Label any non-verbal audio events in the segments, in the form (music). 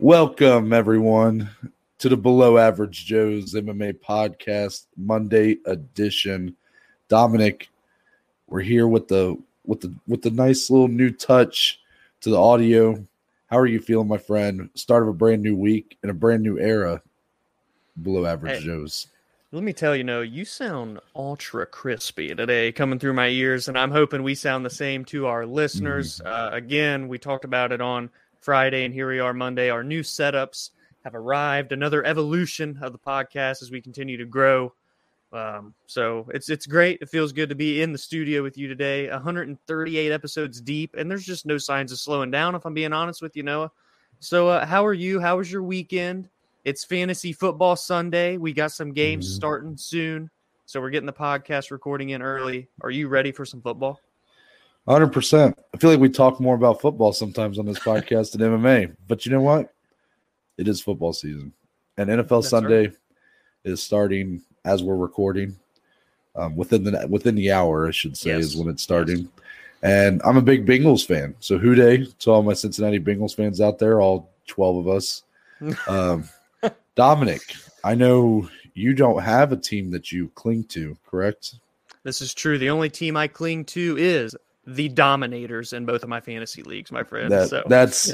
Welcome, everyone, to the Below Average Joe's MMA Podcast Monday edition. Dominic, we're here with the with the with the nice little new touch to the audio. How are you feeling, my friend? Start of a brand new week and a brand new era. Below Average Hey. Joe's. Let me tell you, no, you sound ultra crispy today coming through my ears, and I'm hoping we sound the same to our listeners. Uh, again, we talked about it on Friday, and here we are Monday. Our new setups have arrived, another evolution of the podcast as we continue to grow. Um, so it's it's great. It feels good to be in the studio with you today. 138 episodes deep, and there's just no signs of slowing down. If I'm being honest with you, Noah. So, uh, how are you? How was your weekend? It's fantasy football Sunday. We got some games Mhm. starting soon. So we're getting the podcast recording in early. Are you ready for some football? 100%. I feel like we talk more about football sometimes on this (laughs) podcast than MMA. But you know what? It is football season. And NFL That's Sunday is starting as we're recording. Um, within the within the hour, I should say, Yes. is when it's starting. And I'm a big Bengals fan. So Who Dey to all my Cincinnati Bengals fans out there, all 12 of us. (laughs) Um, Dominic, I know you don't have a team that you cling to, correct? This is true. The only team I cling to is the Dominators in both of my fantasy leagues, my friend. That so that's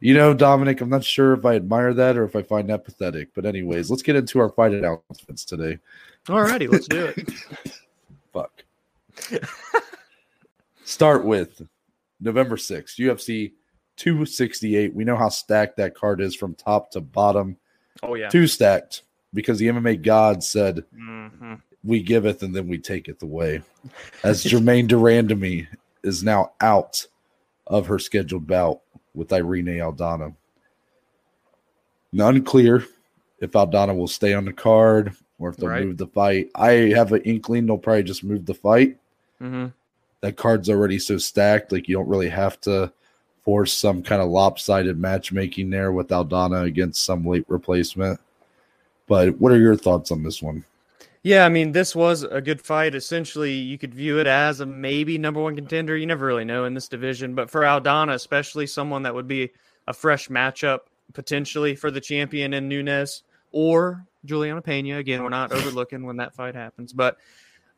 you know, Dominic, I'm not sure if I admire that or if I find that pathetic. But anyways, let's get into our fight announcements today. alrighty, let's do it. (laughs) Fuck. Start with November 6th, UFC 268. We know how stacked that card is from top to bottom. Oh yeah. Too stacked because the MMA god said, hmm We giveth and then we take taketh away. (laughs) As Germaine de Randamie is now out of her scheduled bout with Irene Aldana. Unclear if Aldana will stay on the card or if they'll Right. move the fight. I have an inkling they'll probably just move the fight. hmm That card's already so stacked, like you don't really have to force some kind of lopsided matchmaking there with Aldana against some late replacement. But what are your thoughts on this one? Yeah, I mean, this was a good fight. Essentially, you could view it as a maybe number one contender. You never really know in this division, but for Aldana, especially someone that would be a fresh matchup potentially for the champion in Nunes or Juliana Pena. Again, we're not overlooking when that fight happens, but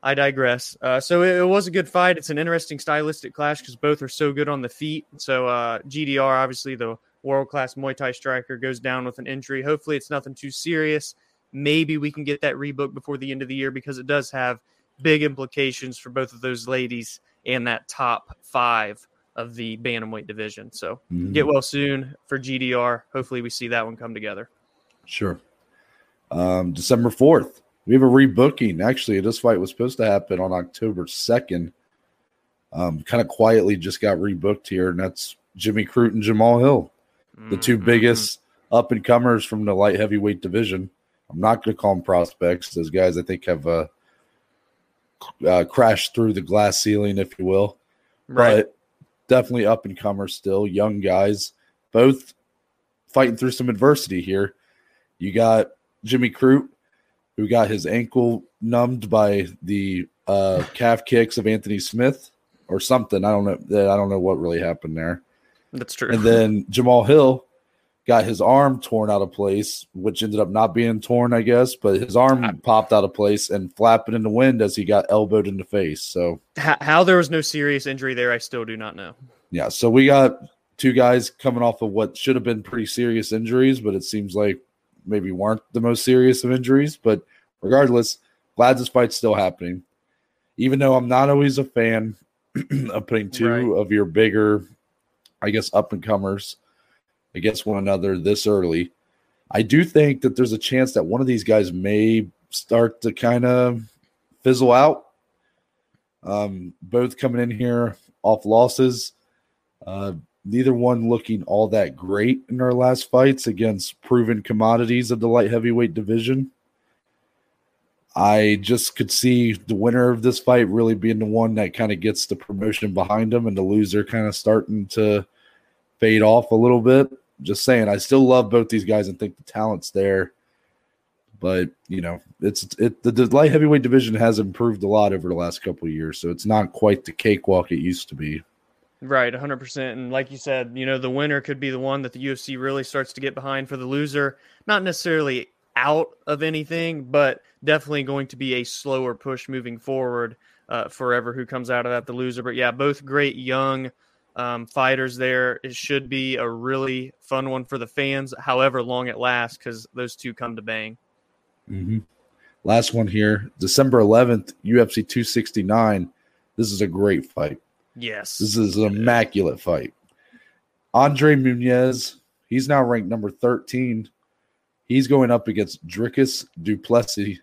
I digress. Uh, so it, it was a good fight. It's an interesting stylistic clash because both are so good on the feet. So uh, GDR, obviously the world class Muay Thai striker, goes down with an injury. Hopefully, it's nothing too serious maybe we can get that rebook before the end of the year because it does have big implications for both of those ladies and that top five of the bantamweight division. So get well soon for GDR. Hopefully, we see that one come together. Sure. Um, December 4th, we have a rebooking. Actually, this fight was supposed to happen on October 2nd. Um, kind of quietly just got rebooked here, and that's Jimmy Crute and Jamal Hill, the two Mhm. biggest up and comers from the light heavyweight division. I'm not going to call them prospects. Those guys, I think, have uh, uh, crashed through the glass ceiling, if you will right. but definitely up and comers still, young guys, both fighting through some adversity here. You got Jimmy Crute, who got his ankle numbed by the uh, calf kicks of Anthony Smith or something. I don't know. I don't know what really happened there. That's true. And then Jamal Hill got his arm torn out of place, which ended up not being torn, I guess, but his arm ah. popped out of place and flapping in the wind as he got elbowed in the face. So how, how there was no serious injury there, I still do not know. Yeah, so we got two guys coming off of what should have been pretty serious injuries, but it seems like maybe weren't the most serious of injuries. But regardless, glad this fight's still happening. Even though I'm not always a fan (clears throat) of putting two Right. of your bigger, I guess, up and comers against one another this early, I do think that there's a chance that one of these guys may start to kind of fizzle out. Um, both coming in here off losses. Uh, neither one looking all that great in their last fights against proven commodities of the light heavyweight division. I just could see the winner of this fight really being the one that kind of gets the promotion behind them, and the loser kind of starting to fade off a little bit. Just saying, I still love both these guys and think the talent's there. But you know, it's it the, the light heavyweight division has improved a lot over the last couple years, so it's not quite the cakewalk it used to be. Right, 100%. And like you said, you know, the winner could be the one that the UFC really starts to get behind for the loser. Not necessarily out of anything, but definitely going to be a slower push moving forward uh, forever who comes out of that the loser. But yeah, both great young um, fighters there. It should be a really fun one for the fans, however long it lasts, because those two come to bang. Mm-hmm. Last one here, December 11th, UFC 269. This is a great fight. Yes. This is an immaculate fight. Andre Muniz, he's now ranked number 13. He's going up against Dricus Du Plessis.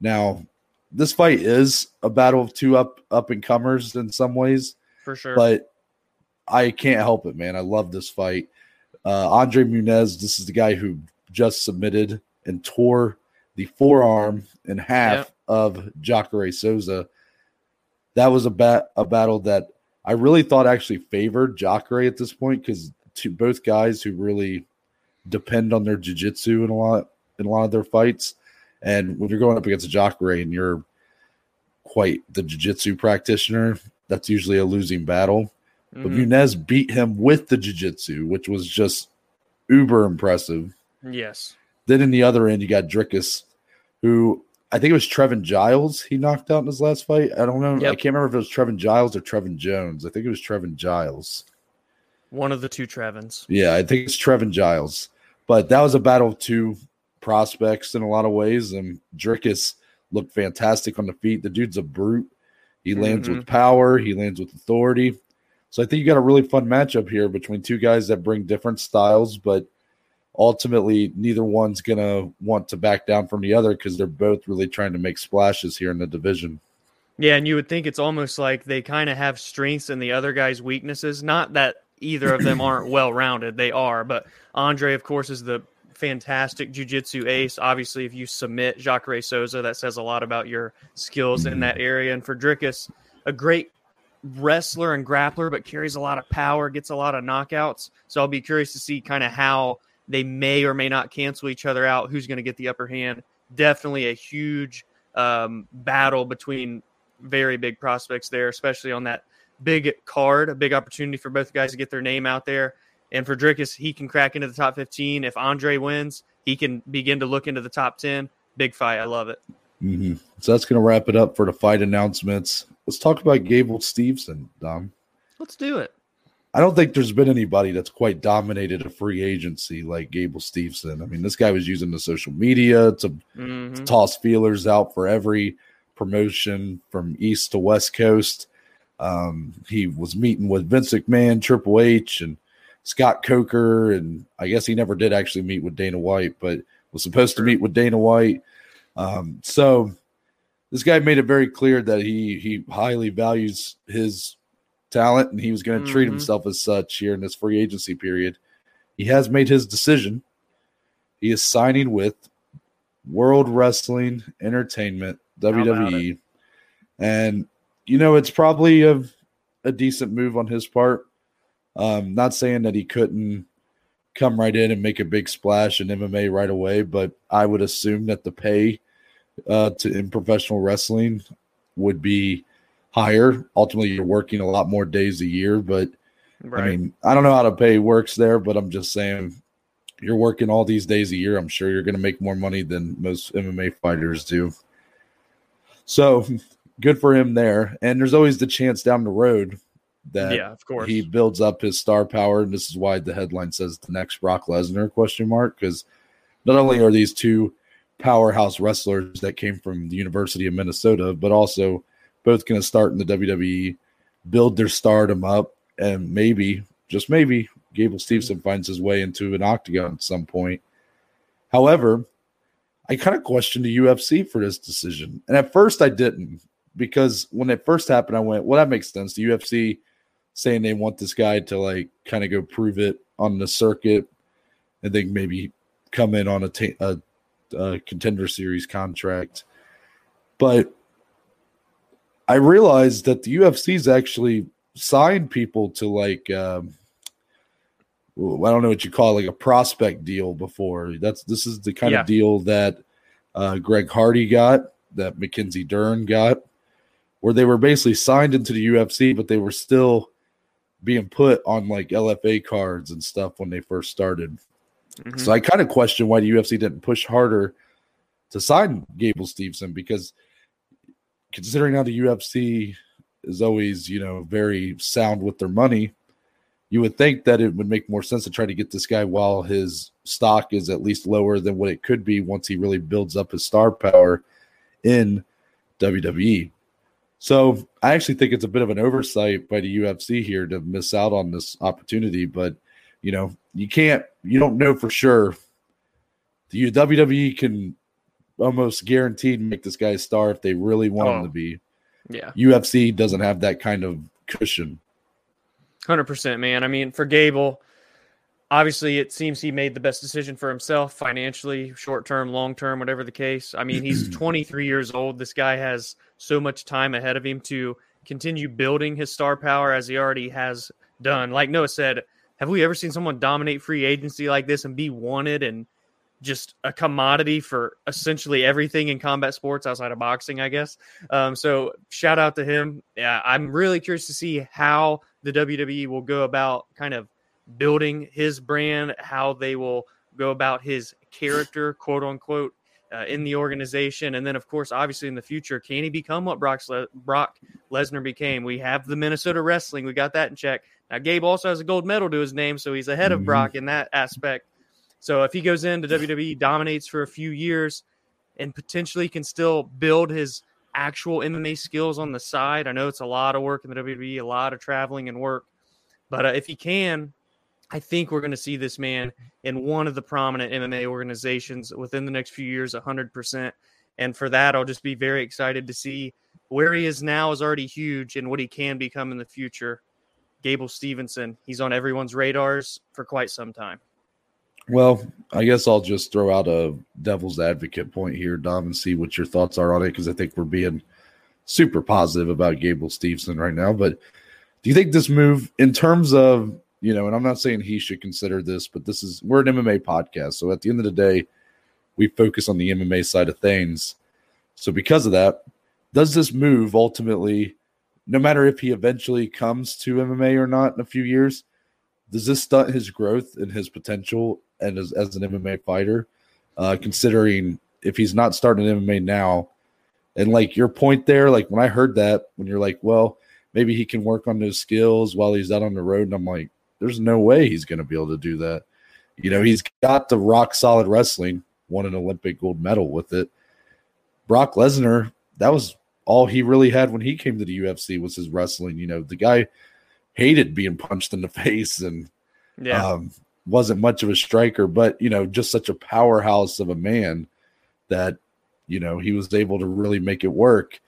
Now, this fight is a battle of two up up and comers in some ways. For sure. But I can't help it, man. I love this fight. Uh, Andre Muniz, this is the guy who just submitted and tore the forearm in half yep. of Jacare Souza. That was a bat a battle that I really thought actually favored Jacare at this point because to both guys who really depend on their jiu-jitsu in a lot in a lot of their fights. And when you're going up against a Jacare and you're quite the jiu-jitsu practitioner, that's usually a losing battle. Mm-hmm. But Muniz beat him with the jiu-jitsu, which was just uber impressive. Yes. Then in the other end, you got Dricus, who I think it was Trevin Giles he knocked out in his last fight. I don't know. Yep. I can't remember if it was Trevin Giles or Trevin Jones. I think it was Trevin Giles. One of the two Trevins. Yeah, I think it's Trevin Giles. But that was a battle of two prospects in a lot of ways. And Dricus looked fantastic on the feet. The dude's a brute. He lands mm-hmm. with power, he lands with authority. So I think you got a really fun matchup here between two guys that bring different styles, but ultimately neither one's going to want to back down from the other because they're both really trying to make splashes here in the division. Yeah, and you would think it's almost like they kind of have strengths and the other guy's weaknesses. Not that either of them aren't well rounded, they are, but Andre, of course, is the fantastic jiu-jitsu ace. Obviously, if you submit Jacques Jacare Souza, that says a lot about your skills in mm-hmm. that area. And for Dricus, a great wrestler and grappler, but carries a lot of power, gets a lot of knockouts. So I'll be curious to see kind of how they may or may not cancel each other out. Who's going to get the upper hand? Definitely a huge um, battle between very big prospects there, especially on that big card. A big opportunity for both guys to get their name out there. And for Dricus, he can crack into the top 15. If Andre wins, he can begin to look into the top 10. Big fight. I love it. Mm-hmm. So that's going to wrap it up for the fight announcements. Let's talk about Gable Steveson, Dom. Let's do it. I don't think there's been anybody that's quite dominated a free agency like Gable Steveson. I mean, this guy was using the social media to, mm-hmm. to toss feelers out for every promotion from East to West Coast. Um, he was meeting with Vince McMahon, Triple H, and Scott Coker, and I guess he never did actually meet with Dana White, but was supposed to meet with Dana White. Um, so this guy made it very clear that he he highly values his talent, and he was going to mm-hmm. treat himself as such here in this free agency period. He has made his decision. He is signing with World Wrestling Entertainment, WWE. And, you know, it's probably a, a decent move on his part. Um, not saying that he couldn't come right in and make a big splash in MMA right away, but I would assume that the pay uh, to in professional wrestling would be higher. Ultimately, you're working a lot more days a year, but right. I mean, I don't know how to pay works there, but I'm just saying you're working all these days a year. I'm sure you're going to make more money than most MMA fighters do. So good for him there. And there's always the chance down the road that yeah, of course. he builds up his star power. And this is why the headline says the next Brock Lesnar question mark. Because not only are these two powerhouse wrestlers that came from the University of Minnesota, but also both going to start in the WWE, build their stardom up, and maybe, just maybe, Gable Steveson finds his way into an octagon at some point. However, I kind of questioned the UFC for this decision. And at first I didn't, because when it first happened, I went, well, that makes sense. The UFC saying they want this guy to like kind of go prove it on the circuit and then maybe come in on a, a contender series contract. But I realized that the UFC's actually signed people to like um, I don't know what you call it, like a prospect deal before. That's this is the kind yeah. of deal that uh, Greg Hardy got, that Mackenzie Dern got, where they were basically signed into the UFC, but they were still being put on like LFA cards and stuff when they first started. Mhm. So I kind of question why the UFC didn't push harder to sign Gable Stevenson because considering how the UFC is always, you know, very sound with their money, you would think that it would make more sense to try to get this guy while his stock is at least lower than what it could be once he really builds up his star power in WWE. So I actually think it's a bit of an oversight by the UFC here to miss out on this opportunity, but you know, you can't you don't know for sure. The WWE can almost guaranteed make this guy a star if they really want him Oh. to be. Yeah. UFC doesn't have that kind of cushion. Hundred percent, man. I mean, for Gable, obviously, it seems he made the best decision for himself financially, short term, long term, whatever the case. I mean, he's (clears throat) 23 years old. This guy has so much time ahead of him to continue building his star power as he already has done. Like Noah said, have we ever seen someone dominate free agency like this and be wanted and just a commodity for essentially everything in combat sports outside of boxing, I guess. Um, so shout out to him. Yeah, I'm really curious to see how the WWE will go about kind of building his brand, how they will go about his character, quote unquote, uh, in the organization, and then of course, obviously in the future, can he become what Brock's Le- Brock Lesnar became? We have the Minnesota Wrestling, we got that in check. Now Gabe also has a gold medal to his name, so he's ahead of Mhm. Brock in that aspect. So if he goes into WWE, dominates for a few years, and potentially can still build his actual MMA skills on the side, I know it's a lot of work in the WWE, a lot of traveling and work, but uh, if he can, I think we're going to see this man in one of the prominent MMA organizations within the next few years, 100%. And for that, I'll just be very excited to see where he is now is already huge and what he can become in the future. Gable Stevenson, he's on everyone's radars for quite some time. Well, I guess I'll just throw out a devil's advocate point here, Dom, and see what your thoughts are on it because I think we're being super positive about Gable Stevenson right now. But do you think this move, in terms of, you know, and I'm not saying he should consider this, but this is, we're an MMA podcast. So at the end of the day, we focus on the MMA side of things. So because of that, does this move ultimately, no matter if he eventually comes to MMA or not in a few years, does this stunt his growth and his potential and as, as an MMA fighter? Uh, considering if he's not starting MMA now, and like your point there, like when I heard that, when you're like, well, maybe he can work on those skills while he's out on the road, and I'm like, there's no way he's going to be able to do that. You know, he's got the rock solid wrestling, won an Olympic gold medal with it. Brock Lesnar, that was all he really had when he came to the UFC was his wrestling. You know, the guy hated being punched in the (laughs) face and Yeah. um, wasn't much of a striker, but you know, just such a powerhouse of a man that you know he was able to really make it work.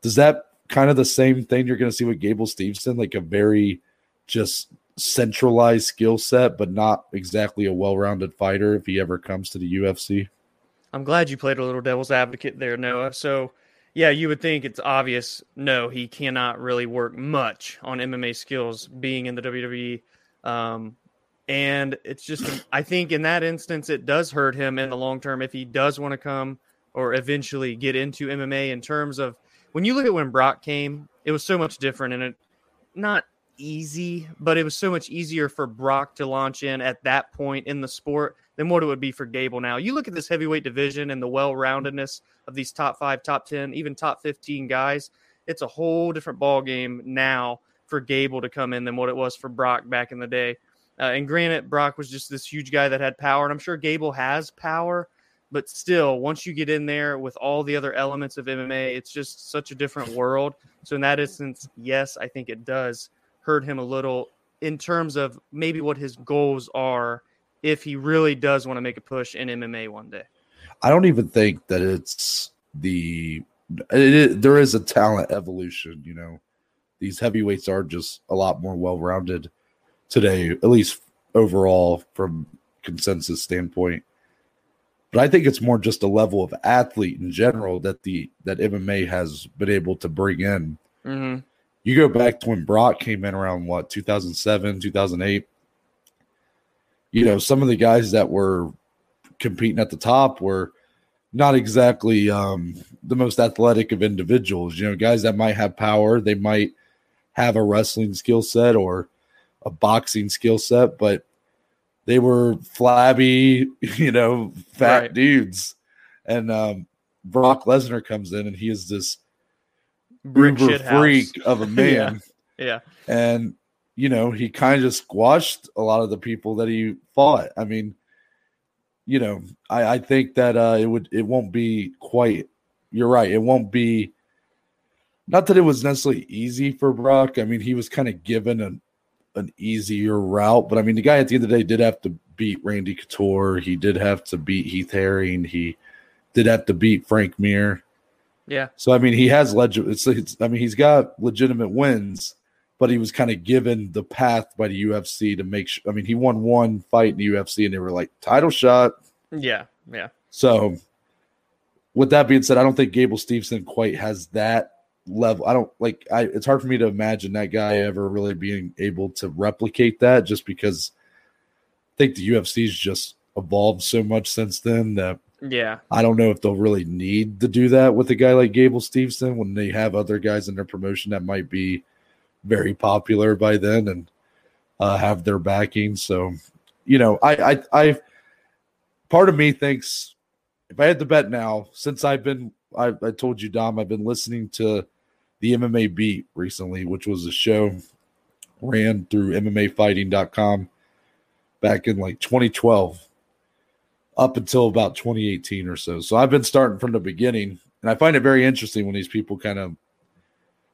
Does that kind of the same thing you're going to see with Gable Stevenson, like a very just centralized skill set, but not exactly a well-rounded fighter if he ever comes to the UFC? I'm glad you played a little devil's advocate there, Noah. So, yeah, you would think it's obvious. No, he cannot really work much on MMA skills being in the WWE. Um, and it's just, I think in that instance, it does hurt him in the long term if he does want to come or eventually get into MMA in terms of when you look at when Brock came, it was so much different and it not easy, but it was so much easier for Brock to launch in at that point in the sport than what it would be for Gable now. You look at this heavyweight division and the well roundedness of these top five, top 10, even top 15 guys. It's a whole different ball game now for Gable to come in than what it was for Brock back in the day. Uh, and granted, Brock was just this huge guy that had power, and I'm sure Gable has power, but still, once you get in there with all the other elements of MMA, it's just such a different world. So, in that instance, yes, I think it does hurt him a little in terms of maybe what his goals are if he really does want to make a push in MMA one day. I don't even think that it's the it is, there is a talent evolution. You know, these heavyweights are just a lot more well-rounded today, at least overall from consensus standpoint. But I think it's more just a level of athlete in general that the that MMA has been able to bring in. Mm-hmm. You go back to when Brock came in around what 2007, 2008. You know, some of the guys that were competing at the top were not exactly um, the most athletic of individuals. You know, guys that might have power, they might have a wrestling skill set, or a boxing skill set, but they were flabby, (laughs) you know, fat right. dudes. And um, Brock Lesnar comes in and he is this Brick freak of a (laughs) man. yeah. yeah. And, you know, he kind of squashed a lot of the people that he fought. I mean, you know, I, I think that uh, it would it won't be quite you're right. It won't be not that it was necessarily easy for Brock. I mean, he was kind of given an an easier route, but I mean, the guy at the end of the day did have to beat Randy Couture. He did have to beat Heath Herring. He did have to beat Frank Mir. Yeah. So I mean, he has legit. It's, it's, I mean, he's got legitimate wins, but he was kind of given the path by the UFC to make sure. I mean, he won one fight in the UFC, and they were like title shot. Yeah. Yeah. So, with that being said, I don't think Gable Steveson quite has that level. I don't like. I it's hard for me to imagine that guy ever really being able to replicate that, just because I think the UFC's just evolved so much since then that yeah, I don't know if they'll really need to do that with a guy like Gable Stevenson when they have other guys in their promotion that might be very popular by then and uh, have their backing. So, you know, I, I, I, part of me thinks if I had to bet now, since I've been, I, I told you, Dom, I've been listening to the MMA Beat recently, which was a show ran through MMAfighting.com back in like 2012 up until about 2018 or so. So I've been starting from the beginning, and I find it very interesting when these people kind of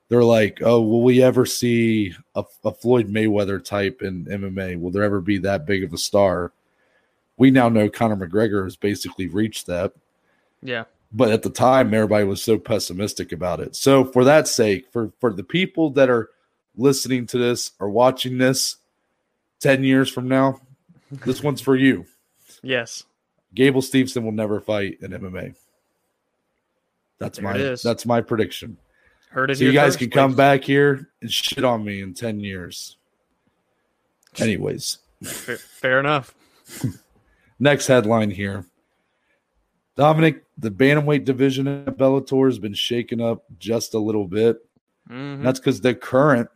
they're like, "Oh, will we ever see a, a, Floyd Mayweather type in MMA? Will there ever be that big of a star?" We now know Conor McGregor has basically reached that. Yeah. But at the time, everybody was so pessimistic about it. So for that sake, for for the people that are listening to this or watching this 10 years from now, this one's for you. (laughs) Yes. Gable Steveson will never fight in MMA. That's there my that's my prediction. Heard it. So you guys can come back here and shit on me in ten years. Anyways, fair, fair enough. (laughs) Next headline here. Dominic, the bantamweight division at Bellator has been shaken up just a little bit. Mm-hmm. That's because the current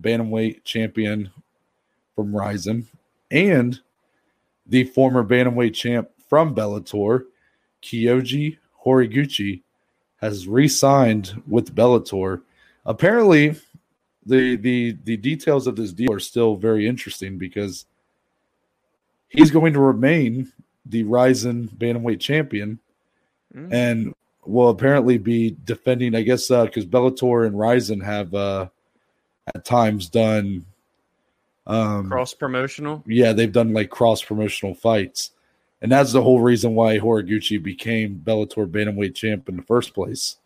bantamweight champion from Rizin and the former bantamweight champ from Bellator, Kyoji Horiguchi, has re-signed with Bellator. Apparently, the the the details of this deal are still very interesting because he's going to remain the Rizin bantamweight champion, mm. and will apparently be defending. I guess because uh, Bellator and Rizin have uh, at times done um, cross promotional. Yeah, they've done like cross promotional fights, and that's the whole reason why Horiguchi became Bellator bantamweight champ in the first place.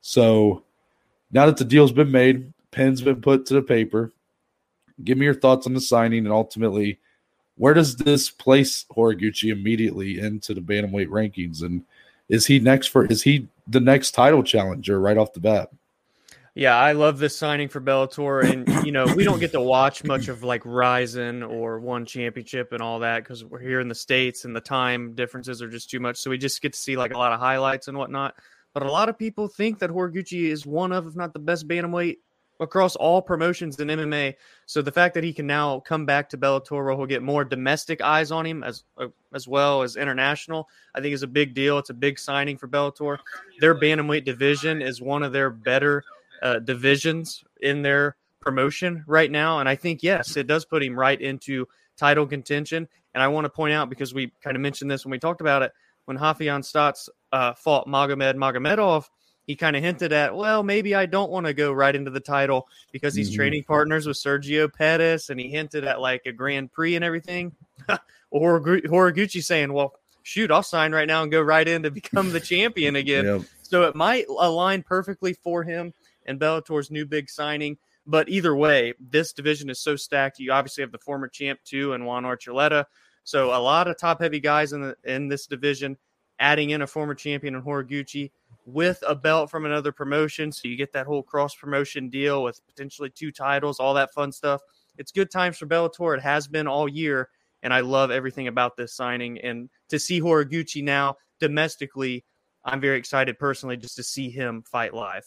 So now that the deal's been made, pen's been put to the paper. Give me your thoughts on the signing, and ultimately, where does this place Horiguchi immediately into the bantamweight rankings? And is he next for? Is he the next title challenger right off the bat? Yeah, I love this signing for Bellator, and you know we don't get to watch much of like Rizin or One Championship and all that because we're here in the states and the time differences are just too much. So we just get to see like a lot of highlights and whatnot. But a lot of people think that Horiguchi is one of, if not the best bantamweight across all promotions in MMA. So the fact that he can now come back to Bellator, where he'll get more domestic eyes on him as uh, as well as international, I think is a big deal. It's a big signing for Bellator. Their bantamweight division is one of their better uh, divisions in their promotion right now. And I think, yes, it does put him right into title contention. And I want to point out because we kind of mentioned this when we talked about it when Raufeon Stots uh, fought Magomed Magomedov. He kind of hinted at, well, maybe I don't want to go right into the title because he's mm-hmm. training partners with Sergio Pettis, and he hinted at like a Grand Prix and everything. (laughs) or Horiguchi saying, well, shoot, I'll sign right now and go right in to become the champion again. (laughs) Yep. So it might align perfectly for him and Bellator's new big signing. But either way, this division is so stacked. You obviously have the former champ too, and Juan Archuleta. So a lot of top heavy guys in the in this division. Adding in a former champion in Horiguchi with a belt from another promotion, so you get that whole cross promotion deal with potentially two titles, all that fun stuff. It's good times for Bellator. It has been all year, and I love everything about this signing. And to see Horiguchi now domestically, I'm very excited personally just to see him fight live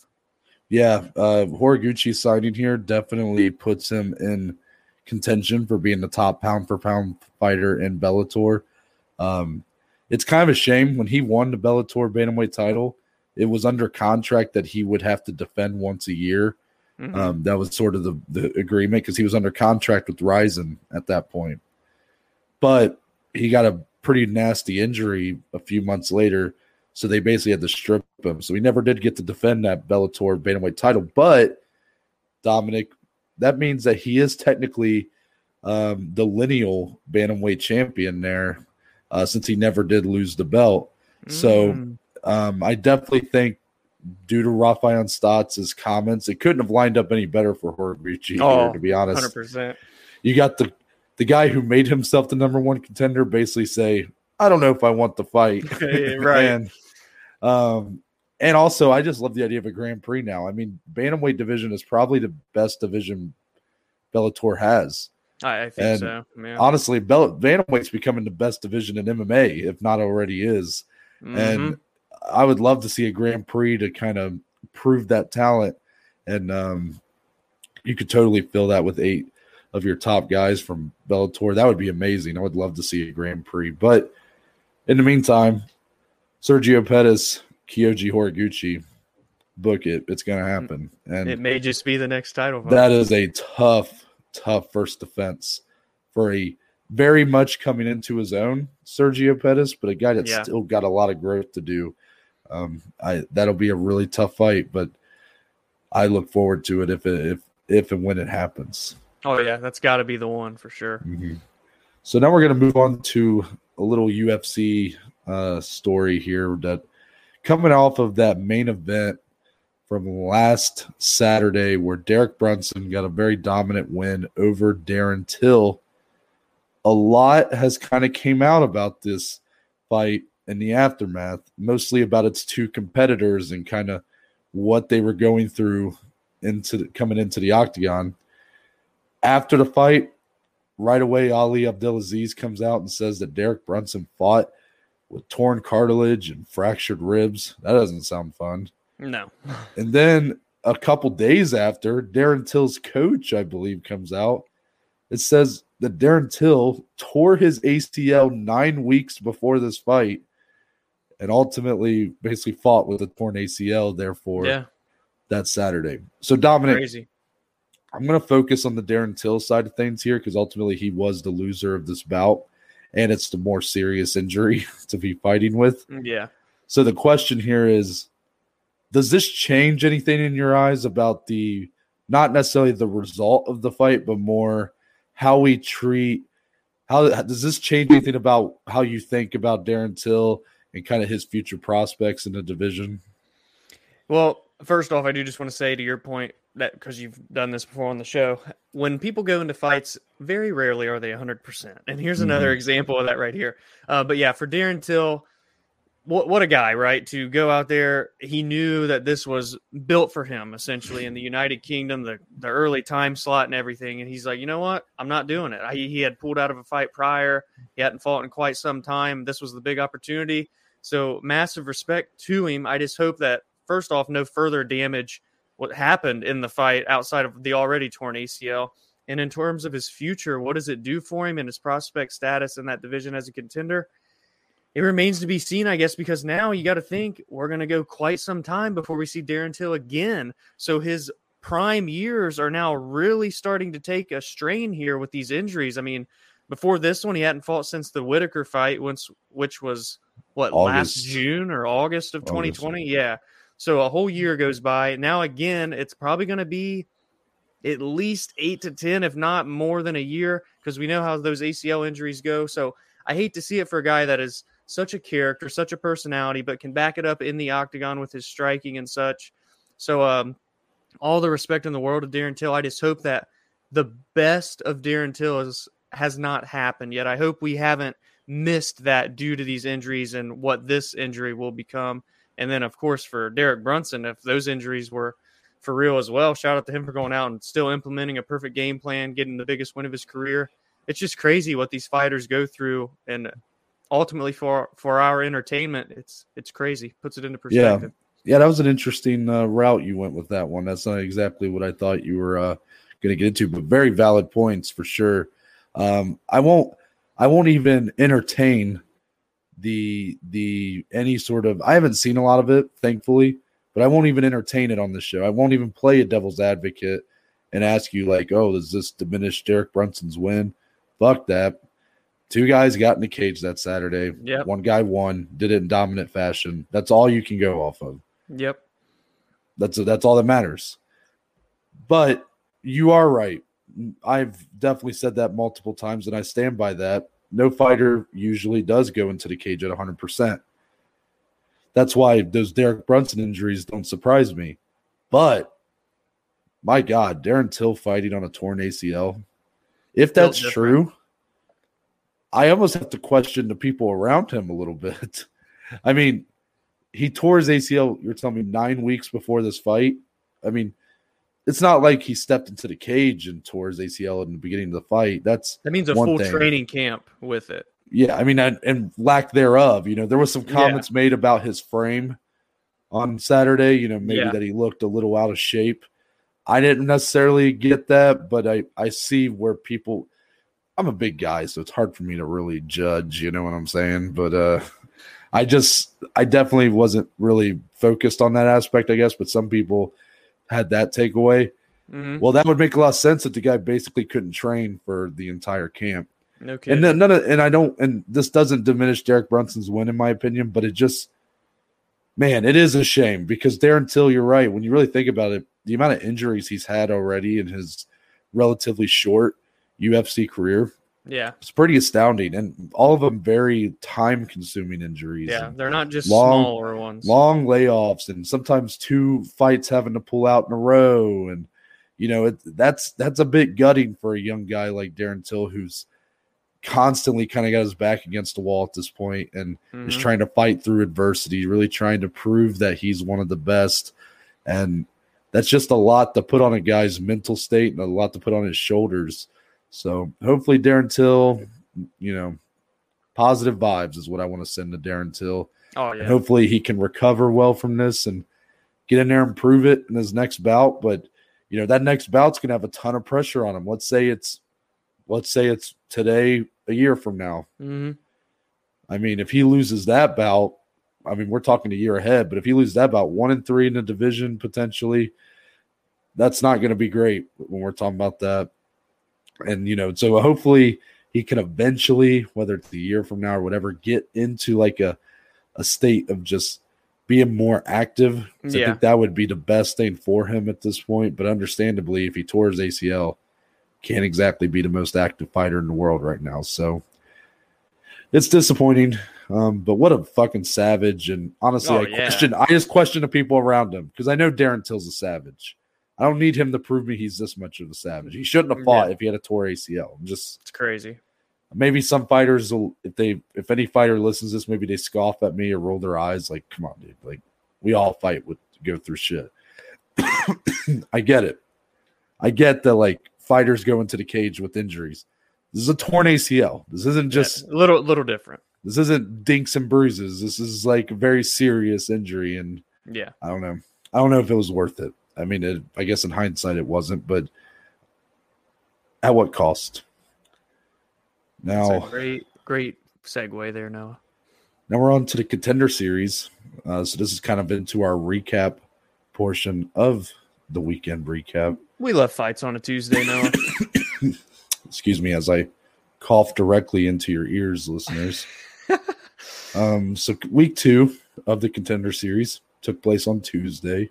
yeah, uh, Horiguchi signing here definitely puts him in contention for being the top pound for pound fighter in Bellator. Um, it's kind of a shame when he won the Bellator bantamweight title. It was under contract that he would have to defend once a year. Mm-hmm. Um, that was sort of the, the agreement because he was under contract with Rizin at that point. But he got a pretty nasty injury a few months later, so they basically had to strip him. So he never did get to defend that Bellator bantamweight title. But Dominic, that means that he is technically um, the lineal bantamweight champion there, uh, since he never did lose the belt. Mm. So um, I definitely think, due to Raufeon Stots' comments, it couldn't have lined up any better for Horiguchi. Oh, to be honest, 100%. You got the the guy who made himself the number one contender basically say, "I don't know if I want the fight." (laughs) right. and, um, and also, I just love the idea of a Grand Prix now. I mean, bantamweight division is probably the best division Bellator has. I, I think and so. Yeah. Honestly, Bell- bantamweight's becoming the best division in MMA, if not already is. Mm-hmm. And I would love to see a Grand Prix to kind of prove that talent. And um, you could totally fill that with eight of your top guys from Bellator. That would be amazing. I would love to see a Grand Prix. But in the meantime, Sergio Pettis, Kyoji Horiguchi, book it. It's going to happen. And it may just be the next title. Fight. That is a tough, tough first defense for a very much coming into his own Sergio Pettis, but a guy that's yeah. still got a lot of growth to do. Um, I that'll be a really tough fight, but I look forward to it if it, if if and when it happens. Oh yeah, that's got to be the one for sure. Mm-hmm. So now we're going to move on to a little UFC uh, story here that coming off of that main event from last Saturday, where Derek Brunson got a very dominant win over Darren Till. A lot has kind of came out about this fight in the aftermath, mostly about its two competitors and kind of what they were going through into coming into the octagon. After the fight, right away, Ali Abdelaziz comes out and says that Derek Brunson fought with torn cartilage and fractured ribs. That doesn't sound fun. No. (laughs) and then a couple days after, Darren Till's coach, I believe, comes out. It says that Darren Till tore his ACL nine weeks before this fight and ultimately basically fought with a torn ACL, therefore, yeah. that Saturday. So, Dominic, Crazy. I'm going to focus on the Darren Till side of things here because ultimately he was the loser of this bout, and it's the more serious injury (laughs) to be fighting with. Mm, yeah. So the question here is Does this change anything in your eyes about the not necessarily the result of the fight, but more how we treat? How does this change anything about how you think about Darren Till and kind of his future prospects in the division? Well, first off, I do just want to say to your point that because you've done this before on the show, when people go into fights, very rarely are they 100%. And here's another mm-hmm. example of that right here. Uh, but yeah, for Darren Till, what, what a guy, right? To go out there, he knew that this was built for him essentially in the United Kingdom, the, the early time slot and everything. And he's like, you know what? I'm not doing it. I, he had pulled out of a fight prior, he hadn't fought in quite some time. This was the big opportunity. So massive respect to him. I just hope that first off, no further damage what happened in the fight outside of the already torn ACL. And in terms of his future, what does it do for him and his prospect status in that division as a contender? It remains to be seen, I guess, because now you got to think we're going to go quite some time before we see Darren Till again. So his prime years are now really starting to take a strain here with these injuries. I mean, before this one, he hadn't fought since the Whittaker fight, once which was what August. last June or August of 2020. Yeah. So a whole year goes by. Now again, it's probably going to be at least eight to ten, if not more than a year, because we know how those ACL injuries go. So I hate to see it for a guy that is such a character, such a personality, but can back it up in the octagon with his striking and such. So um, all the respect in the world to Darren Till. I just hope that the best of Darren Till is, has not happened yet. I hope we haven't missed that due to these injuries and what this injury will become. And then, of course, for Derek Brunson, if those injuries were for real as well, shout out to him for going out and still implementing a perfect game plan, getting the biggest win of his career. It's just crazy what these fighters go through, and ultimately for for our entertainment, it's it's crazy. Puts it into perspective. Yeah, yeah, that was an interesting uh, route you went with that one. That's not exactly what I thought you were uh, going to get into, but very valid points for sure. Um, I won't I won't even entertain the the any sort of I haven't seen a lot of it, thankfully, but I won't even entertain it on the show. I won't even play a devil's advocate and ask you like, oh, does this diminish Derek Brunson's win? Fuck that. Two guys got in the cage that Saturday. Yep. One guy won, did it in dominant fashion. That's all you can go off of. Yep. That's that's all that matters. But you are right. I've definitely said that multiple times, and I stand by that. No fighter usually does go into the cage at 100%. That's why those Derek Brunson injuries don't surprise me. But my God, Darren Till fighting on a torn ACL. If that's true, I almost have to question the people around him a little (laughs) bit. I mean, he tore his ACL, you're telling me nine weeks before this fight. I mean, it's not like he stepped into the cage and tore his ACL in the beginning of the fight. That's that means a full thing. training camp with it. Yeah, I mean, and, and, lack thereof. You know, there was some comments yeah. made about his frame on Saturday. You know, maybe yeah. that he looked a little out of shape. I didn't necessarily get that, but I I see where people. I'm a big guy, so it's hard for me to really judge. You know what I'm saying? But uh, I just I definitely wasn't really focused on that aspect, I guess. But some people had that takeaway. Mm-hmm. Well, that would make a lot of sense that the guy basically couldn't train for the entire camp. Okay. And none of and I don't and this doesn't diminish Derek Brunson's win in my opinion, but it just man, it is a shame because Darren Till, you're right. When you really think about it, the amount of injuries he's had already in his relatively short UFC career, yeah, it's pretty astounding, and all of them very time-consuming injuries. Yeah, they're not just long, smaller ones. Long layoffs, and sometimes two fights having to pull out in a row, and you know it, that's that's a bit gutting for a young guy like Darren Till, who's constantly kind of got his back against the wall at this point and mm-hmm. is trying to fight through adversity, really trying to prove that he's one of the best. And that's just a lot to put on a guy's mental state and a lot to put on his shoulders. So hopefully Darren Till, you know, positive vibes is what I want to send to Darren Till. Oh yeah. And hopefully he can recover well from this and get in there and prove it in his next bout. But you know, that next bout's gonna have a ton of pressure on him. Let's say it's let's say it's today a year from now. Mm-hmm. I mean, if he loses that bout, I mean, we're talking a year ahead, but if he loses that bout one and three in the division potentially, that's not going to be great when we're talking about that. And, you know, so hopefully he can eventually, whether it's a year from now or whatever, get into like a, a state of just being more active. Yeah. I think that would be the best thing for him at this point. But understandably, if he tore his ACL, can't exactly be the most active fighter in the world right now. So it's disappointing. Um, but what a fucking savage! And honestly, oh, I yeah. question. I just question the people around him because I know Darren Till's a savage. I don't need him to prove me he's this much of a savage. He shouldn't have mm, fought yeah. if he had a tore ACL. I'm just it's crazy. Maybe some fighters will, if they, if any fighter listens to this, maybe they scoff at me or roll their eyes. Like, come on, dude. Like, we all fight with go through shit. (coughs) I get it. I get that. Like, fighters go into the cage with injuries. This is a torn ACL. This isn't just yeah, a little little different. This isn't dinks and bruises. This is like a very serious injury, and yeah, I don't know. I don't know if it was worth it. I mean, it, I guess in hindsight it wasn't, but at what cost? Now, great, great segue there, Noah. Now we're on to the contender series. Uh, so this is kind of into our recap portion of the weekend recap. We love fights on a Tuesday, Noah. (coughs) (coughs) Excuse me as I cough directly into your ears, listeners. (laughs) um, so week two of the contender series took place on Tuesday.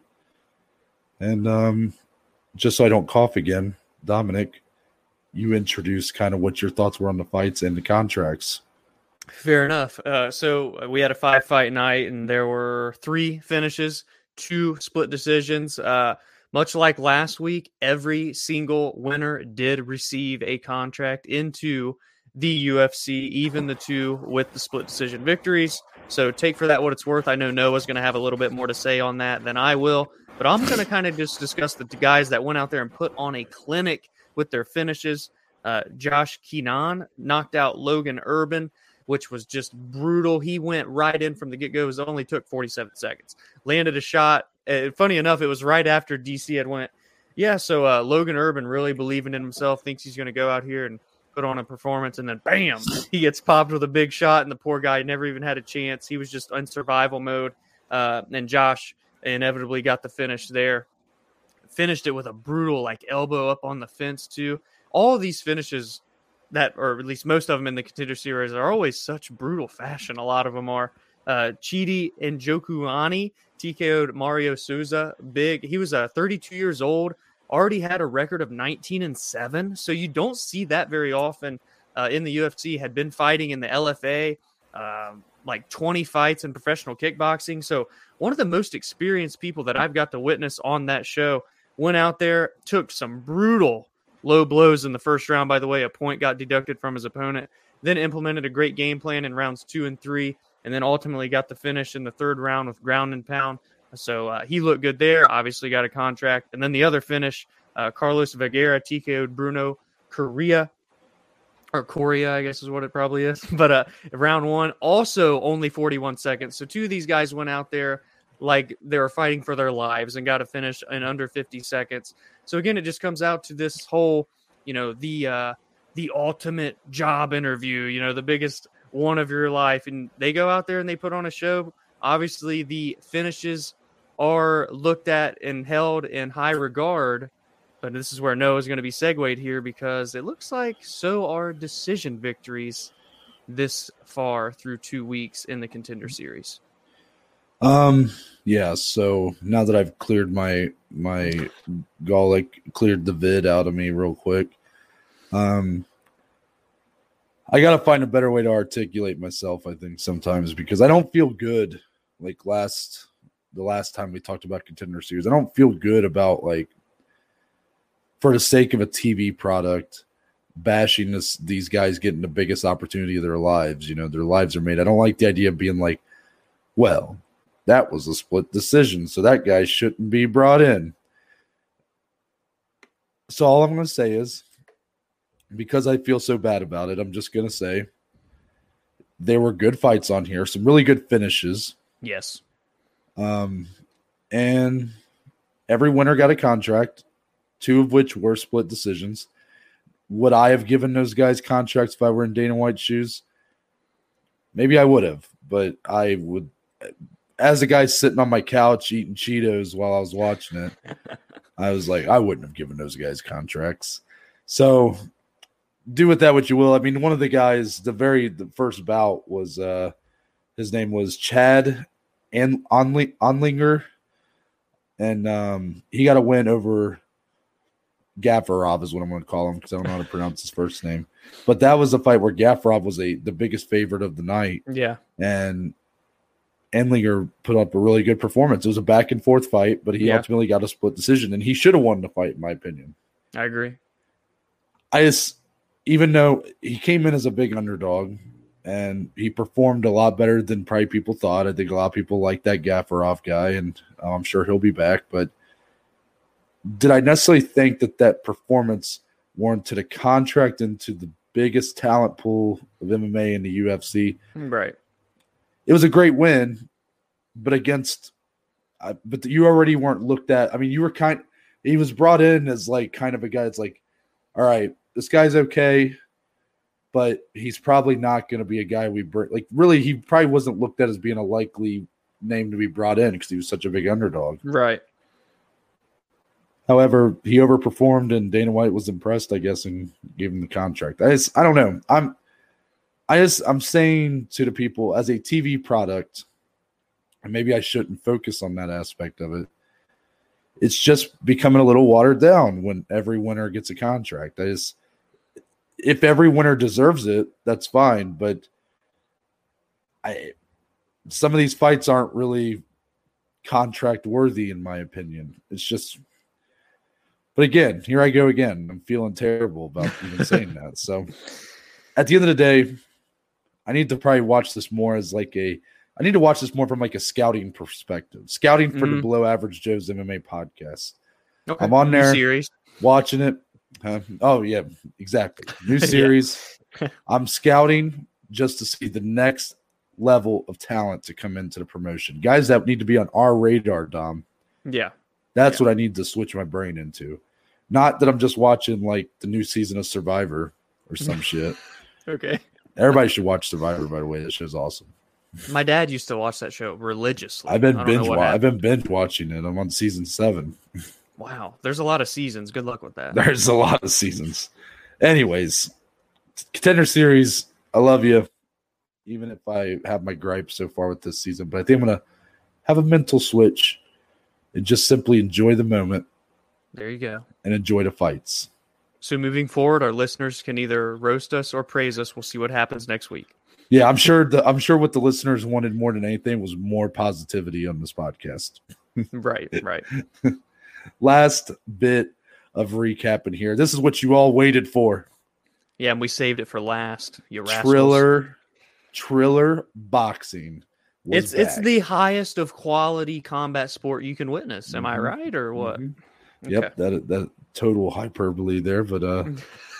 And um, just so I don't cough again, Dominic, you introduced kind of what your thoughts were on the fights and the contracts. Fair enough. Uh, so uh, we had a five fight night, and there were three finishes, two split decisions. Uh, much like last week, every single winner did receive a contract into the UFC, even the two with the split decision victories. So take for that what it's worth. I know Noah's going to have a little bit more to say on that than I will, but I'm going to kind of just discuss the guys that went out there and put on a clinic with their finishes. Uh, Josh Quinlan knocked out Logan Urban, which was just brutal. He went right in from the get go. It only took 47 seconds. Landed a shot, funny enough, it was right after DC had went Yeah, so uh, Logan Urban really believing in himself, thinks he's going to go out here and put on a performance, and then bam, he gets popped with a big shot, and the poor guy never even had a chance. He was just in survival mode, uh, and Josh inevitably got the finish there. Finished it with a brutal like elbow up on the fence too. All these finishes that, or at least most of them in the contender series, are always such brutal fashion. A lot of them are. Uh, Chidi Njokuani TKO'd Mario Souza. Big. He was uh, 32 years old. Already had a record of 19 and seven. So you don't see that very often uh, in the UFC. Had been fighting in the LFA, um, like 20 fights in professional kickboxing. So one of the most experienced people that I've got to witness on that show went out there, took some brutal low blows in the first round. By the way, a point got deducted from his opponent. Then implemented a great game plan in rounds two and three and then ultimately got the finish in the third round with ground and pound. So uh, he looked good there. Obviously got a contract, and then the other finish, uh, Carlos Vergara TKO'd Bruno Correa or Korea, I guess is what it probably is. (laughs) But uh, round one, also only 41 seconds. So two of these guys went out there like they were fighting for their lives and got a finish in under 50 seconds. So again, it just comes out to this whole, you know, the uh, the ultimate job interview. You know, the biggest one of your life. And they go out there and they put on a show. Obviously, the finishes are looked at and held in high regard. But this is where Noah is going to be segued here because it looks like so are decision victories this far through two weeks in the contender series. Um. Yeah. So now that I've cleared my my Golic, cleared the vid out of me real quick. Um. I gotta find a better way to articulate myself. I think sometimes because I don't feel good. Like last the last time we talked about contender series, I don't feel good about like for the sake of a TV product bashing this these guys getting the biggest opportunity of their lives. You know, their lives are made. I don't like the idea of being like, well, that was a split decision, so that guy shouldn't be brought in. So all I'm going to say is because I feel so bad about it, I'm just going to say there were good fights on here, some really good finishes. Yes. Um, and every winner got a contract, two of which were split decisions. Would I have given those guys contracts if I were in Dana White's shoes? Maybe I would have, but I would, as a guy sitting on my couch eating Cheetos while I was watching it, (laughs) I was like, I wouldn't have given those guys contracts. So do with that what you will. I mean, one of the guys, the very the first bout was uh his name was Chad and Onli, Onlinger, and um he got a win over Gaffarov is what I'm going to call him because I don't know how to pronounce his first name. But that was a fight where Gaffarov was a the biggest favorite of the night. Yeah, and Endlinger put up a really good performance. It was a back and forth fight, but he Yeah. ultimately got a split decision, and he should have won the fight, in my opinion. I agree. I just, even though he came in as a big underdog and he performed a lot better than probably people thought. I think a lot of people like that Gaffarov guy, and uh, I'm sure he'll be back. But did I necessarily think that that performance warranted a contract into the biggest talent pool of MMA in the UFC? Right. It was a great win, but against, uh, but you already weren't looked at. I mean, you were kind. He was brought in as like kind of a guy that's like, all right, this guy's okay, but he's probably not going to be a guy we bring. Like, really, he probably wasn't looked at as being a likely name to be brought in because he was such a big underdog. Right. However, he overperformed, and Dana White was impressed, I guess, and gave him the contract. I just, I don't know. I'm, I just, I'm saying to the people as a TV product, and maybe I shouldn't focus on that aspect of it. It's just becoming a little watered down when every winner gets a contract. I just, if every winner deserves it, that's fine. But I, some of these fights aren't really contract worthy, in my opinion. It's just, but again, here I go again. I'm feeling terrible about even saying that. So at the end of the day, I need to probably watch this more as like a I need to watch this more from like a scouting perspective. Scouting for the Mhm. Below Average Joe's MMA podcast. Okay. I'm on New there. series. Watching it. Huh? oh yeah, exactly. New (laughs) series. (laughs) I'm scouting just to see the next level of talent to come into the promotion. Guys that need to be on our radar, Dom. Yeah. That's Yeah. what I need to switch my brain into. Not that I'm just watching like the new season of Survivor or some (laughs) shit. Okay. Everybody should watch Survivor, by the way. That show's awesome. My dad used to watch that show religiously. I've been I don't know binge wa- I've been binge watching it. I'm on season seven. (laughs) Wow. There's a lot of seasons. Good luck with that. There's a lot of seasons. Anyways, contender series. I love you. Even if I have my gripes so far with this season, but I think I'm gonna have a mental switch and just simply enjoy the moment There you go. and enjoy the fights. So moving forward, our listeners can either roast us or praise us. We'll see what happens next week. Yeah, I'm sure. The, I'm sure what the listeners wanted more than anything was more positivity on this podcast. (laughs) right, right. (laughs) Last bit of recap in here. This is what you all waited for. Yeah, and we saved it for last. You rascals. Triller, Triller boxing. It's it's the highest of quality combat sport you can witness. Am I Mhm. right or what? Mhm. Okay. Yep, that that total hyperbole there, but uh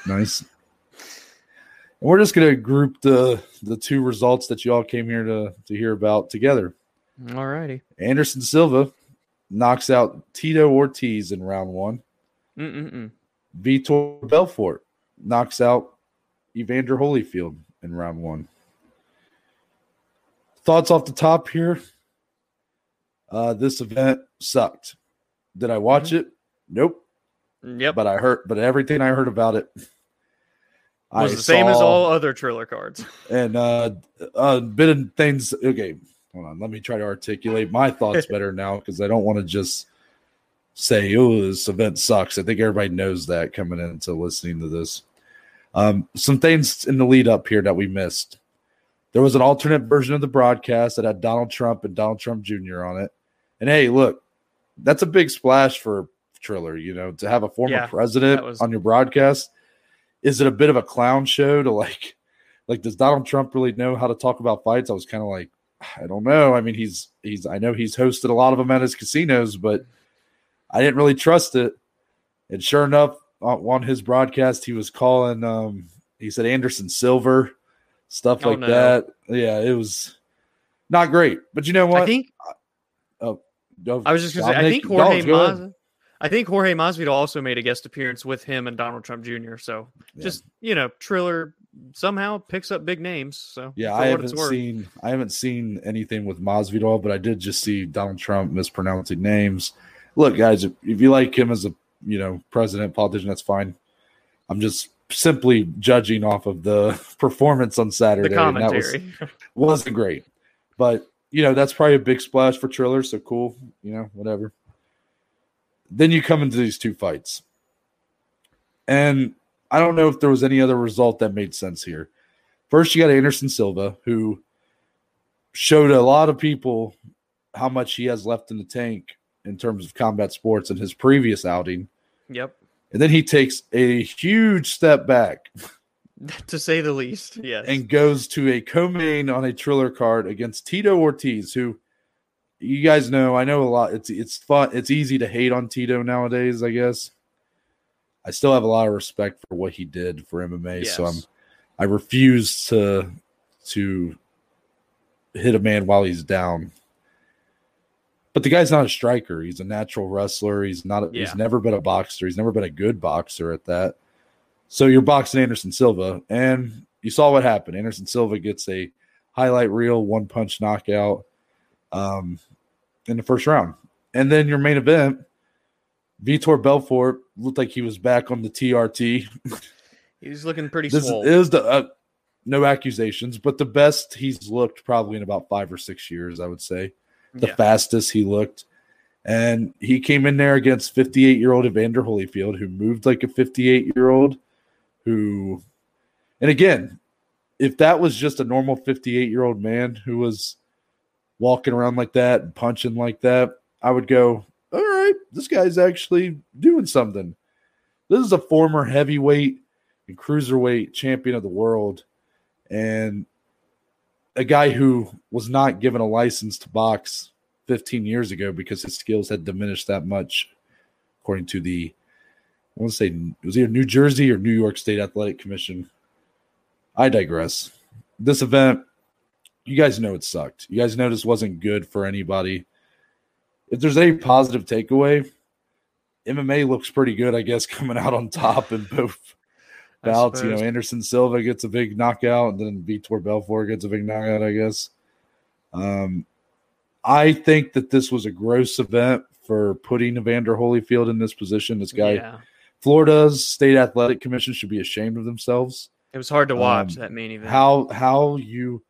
nice. And we're just gonna group the the two results that you all came here to to hear about together. All righty. Anderson Silva knocks out Tito Ortiz in round one. Mm-mm-mm. Vitor Belfort knocks out Evander Holyfield in round one. Thoughts off the top here. Uh, this event sucked. Did I watch it? Nope. Yep. But I heard, but everything I heard about it was the same as all other Triller cards. and uh, a bit of things. Okay, hold on. Let me try to articulate my thoughts (laughs) better now because I don't want to just say, "Oh, this event sucks." I think everybody knows that coming into listening to this. Um, some things in the lead up here that we missed. There was an alternate version of the broadcast that had Donald Trump and Donald Trump Jr. on it. And hey, look, that's a big splash for Triller. You know, to have a former Yeah, president was- on your broadcast. Is it a bit of a clown show to like? (laughs) like does donald trump really know how to talk about fights i was kind of like i don't know i mean he's he's i know he's hosted a lot of them at his casinos but i didn't really trust it and sure enough on, on his broadcast he was calling um he said anderson silver stuff Oh, like no. that yeah it was not great but you know what I think Oh, I was just gonna say I think Jorge y'all, go ahead. Mas I think Jorge Masvidal also made a guest appearance with him and Donald Trump Jr. So Yeah. just you know, Triller somehow picks up big names. So Yeah, I haven't worth. seen I haven't seen anything with Masvidal, but I did just see Donald Trump mispronouncing names. Look, guys, if, if you like him as a you know president politician, that's fine. I'm just simply judging off of the (laughs) performance on Saturday. the and that was, commentary. wasn't great, but you know that's probably a big splash for Triller. So cool, you know, whatever. Then you come into these two fights, and I don't know if there was any other result that made sense here. First, you got Anderson Silva, who showed a lot of people how much he has left in the tank in terms of combat sports in his previous outing. yep. And then he takes a huge step back (laughs) to say the least. Yes. and goes to a co-main on a Triller card against Tito Ortiz, who you guys know. I know a lot. It's it's fun. It's easy to hate on Tito nowadays. I guess. I still have a lot of respect for what he did for MMA. So I'm I refuse to to hit a man while he's down. But the guy's not a striker. He's a natural wrestler. He's not. A, Yeah. He's never been a boxer. He's never been a good boxer at that. So you're boxing Anderson Silva, and you saw what happened. Anderson Silva gets a highlight reel, one punch knockout um, in the first round, and then your main event, Vitor Belfort looked like he was back on the TRT. (laughs) He's looking pretty This swole. is the uh, no accusations, but the best he's looked probably in about five or six years, I would say. The yeah. fastest he looked. And he came in there against 58 year old Evander Holyfield, who moved like a 58 year old. Who, and again, if that was just a normal 58 year old man who was walking around like that and punching like that, I would go, all right, this guy's actually doing something. This is a former heavyweight and cruiserweight champion of the world, and a guy who was not given a license to box 15 years ago because his skills had diminished that much, according to the, I want to say, it was either New Jersey or New York State Athletic Commission. I digress. This event, you guys know it sucked. You guys know this wasn't good for anybody. If there's any positive takeaway, MMA looks pretty good, I guess, (laughs) coming out on top in both bouts. You know, Anderson Silva gets a big knockout, and then Vitor Belfort gets a big knockout, I guess. Um, I think that this was a gross event for putting Evander Holyfield in this position. This guy, yeah. Florida's state athletic commission should be ashamed of themselves. It was hard to watch um, that main event. How how you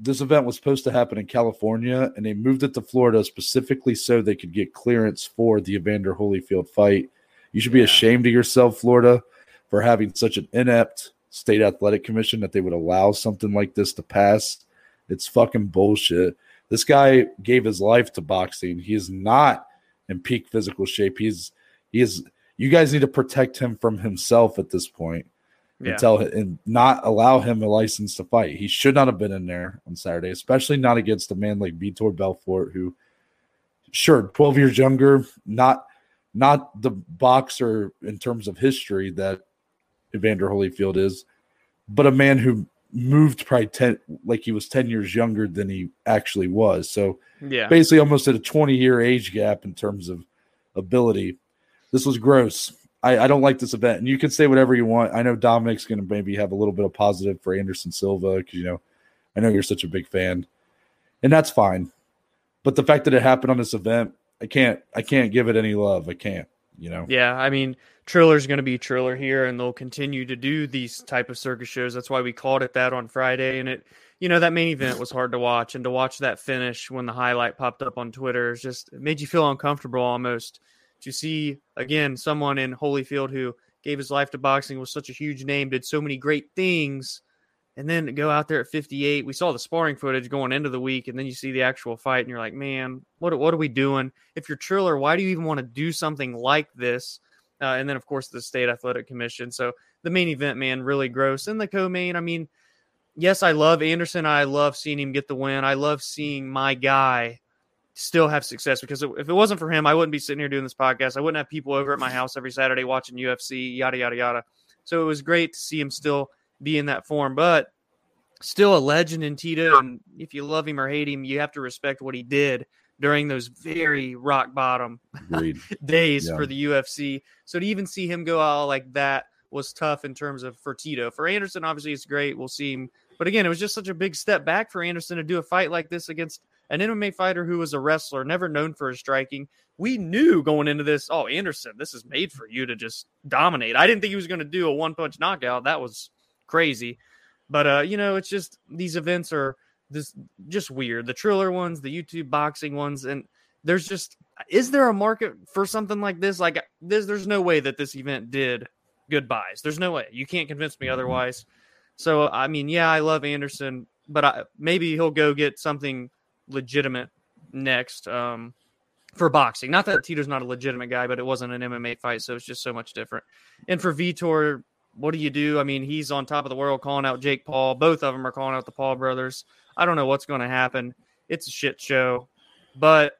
this event was supposed to happen in California, and they moved it to Florida specifically so they could get clearance for the Evander Holyfield fight. You should be yeah. ashamed of yourself, Florida, for having such an inept state athletic commission that they would allow something like this to pass. It's fucking bullshit. This guy gave his life to boxing. He is not in peak physical shape. He's he is. You guys need to protect him from himself at this point yeah. and tell and not allow him a license to fight. He should not have been in there on Saturday, especially not against a man like Vitor Belfort, who, sure, twelve years younger, not not the boxer in terms of history that Evander Holyfield is, but a man who moved probably 10 like he was 10 years younger than he actually was so yeah basically almost at a 20 year age gap in terms of ability this was gross I, I don't like this event and you can say whatever you want i know dominic's going to maybe have a little bit of positive for anderson silva because you know i know you're such a big fan and that's fine but the fact that it happened on this event i can't i can't give it any love i can't you know yeah i mean Triller's going to be Triller here, and they'll continue to do these type of circus shows. That's why we called it that on Friday. And it, you know, that main event was hard to watch, and to watch that finish when the highlight popped up on Twitter is just it made you feel uncomfortable almost. To see again someone in Holyfield who gave his life to boxing was such a huge name, did so many great things, and then go out there at 58. We saw the sparring footage going into the week, and then you see the actual fight, and you're like, man, what what are we doing? If you're Triller, why do you even want to do something like this? uh, and then of course the state athletic commission. So the main event, man, really gross. And the co-main, I mean, yes, I love Anderson. I love seeing him get the win. I love seeing my guy still have success because if it wasn't for him, I wouldn't be sitting here doing this podcast. I wouldn't have people over at my house every Saturday watching UFC, yada yada yada. So it was great to see him still be in that form, but still a legend in Tito. And if you love him or hate him, you have to respect what he did during those very rock bottom (laughs) days yeah. for the UFC. So to even see him go out like that was tough in terms of for Tito. For Anderson, obviously it's great. We'll see him. But again, it was just such a big step back for Anderson to do a fight like this against an MMA fighter who was a wrestler, never known for his striking. We knew going into this, oh, Anderson, this is made for you to just dominate. I didn't think he was going to do a one punch knockout. That was crazy. But uh, you know, it's just these events are this just weird. The Triller ones, the YouTube boxing ones, and there's just is there a market for something like this? Like there's there's no way that this event did goodbyes. There's no way. You can't convince me otherwise. So I mean, yeah, I love Anderson, but I, maybe he'll go get something legitimate next um, for boxing. Not that Tito's not a legitimate guy, but it wasn't an MMA fight, so it's just so much different. And for Vitor, what do you do? I mean, he's on top of the world calling out Jake Paul. Both of them are calling out the Paul brothers. I don't know what's going to happen. It's a shit show, but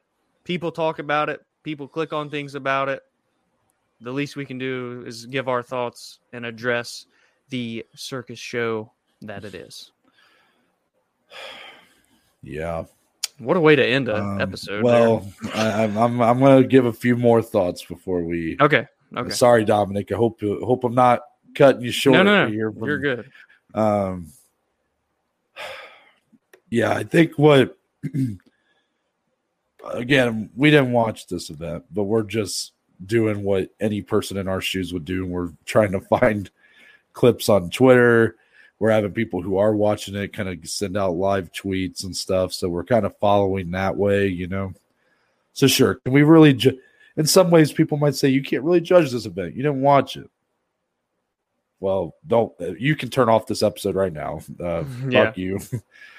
people talk about it. People click on things about it. The least we can do is give our thoughts and address the circus show that it is. (sighs) Yeah. What a way to end an um, episode. Well, I, am I'm, I'm going to give a few more thoughts before we. Okay. Okay. Sorry, Dominic. I hope hope I'm not cutting you short. No, no, no. Here, You're good. Um, yeah, I think what (clears throat) again, we didn't watch this event, but we're just doing what any person in our shoes would do. And we're trying to find clips on Twitter. We're having people who are watching it kind of send out live tweets and stuff. So we're kind of following that way, you know. So sure, can we really ju- in some ways people might say you can't really judge this event. You didn't watch it. Well, don't you can turn off this episode right now. Uh, yeah. fuck you.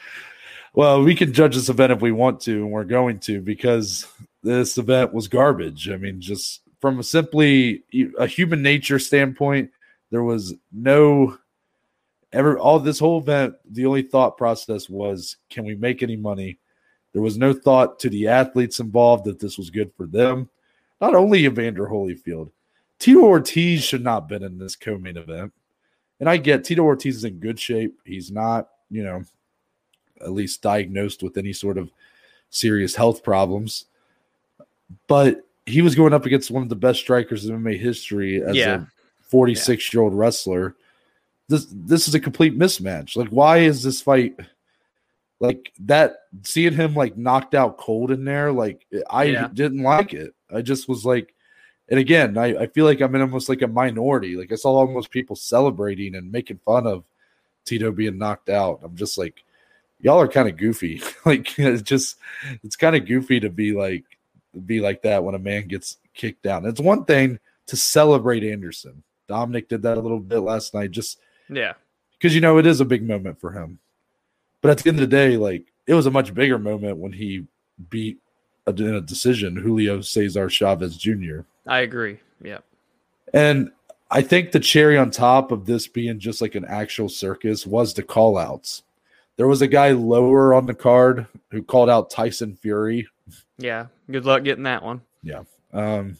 (laughs) well, we can judge this event if we want to, and we're going to because this event was garbage. I mean, just from a simply a human nature standpoint, there was no ever all this whole event. The only thought process was, can we make any money? There was no thought to the athletes involved that this was good for them. Not only Evander Holyfield, Tito Ortiz should not have been in this co-main event. And I get Tito Ortiz is in good shape. He's not, you know, at least diagnosed with any sort of serious health problems. But he was going up against one of the best strikers in MMA history as Yeah. a 46 year old wrestler. This this is a complete mismatch. Like, why is this fight like that? Seeing him like knocked out cold in there, like I Yeah. didn't like it. I just was like, and again, I, I feel like I'm in almost like a minority. Like I saw almost people celebrating and making fun of Tito being knocked out. I'm just like, y'all are kind of goofy. (laughs) like it's just it's kind of goofy to be like be like that when a man gets kicked down. It's one thing to celebrate Anderson. Dominic did that a little bit last night, just Yeah. because you know it is a big moment for him. But at the end of the day, like it was a much bigger moment when he beat a, in a decision Julio Cesar Chavez Jr. I agree. Yeah. And I think the cherry on top of this being just like an actual circus was the call outs. There was a guy lower on the card who called out Tyson Fury. Yeah. Good luck getting that one. Yeah. Um,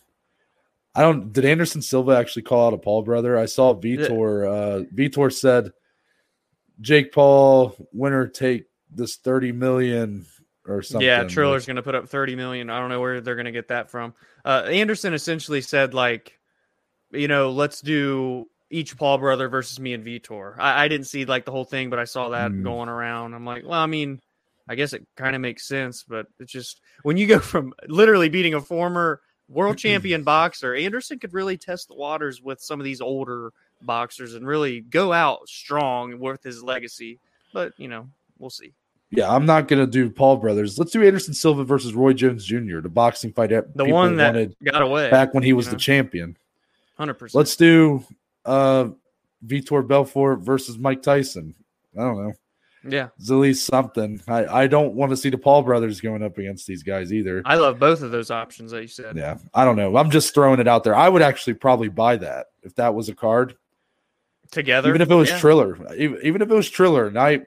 I don't. Did Anderson Silva actually call out a Paul brother? I saw Vitor. Uh, Vitor said, "Jake Paul winner take this thirty million or something." Yeah, Triller's going to put up 30 million. I don't know where they're going to get that from. Uh, Anderson essentially said like, you know, let's do each Paul brother versus me and Vitor. I, I didn't see like the whole thing, but I saw that Mm. going around. I'm like, well, I mean, I guess it kind of makes sense, but it's just when you go from literally beating a former world (clears throat) champion boxer, Anderson could really test the waters with some of these older boxers and really go out strong with his legacy. But you know, we'll see. Yeah, I'm not gonna do Paul brothers. Let's do Anderson Silva versus Roy Jones Jr., the boxing fight that The one that wanted got away back when he was you the champion. hundred percent. Let's do uh Vitor Belfort versus Mike Tyson. I don't know. Yeah, It's at least something. I, I don't want to see the Paul brothers going up against these guys either. I love both of those options that you said. Yeah, I don't know. I'm just throwing it out there. I would actually probably buy that if that was a card, Together, even if it was yeah. Triller. Even, even if it was Triller, and I,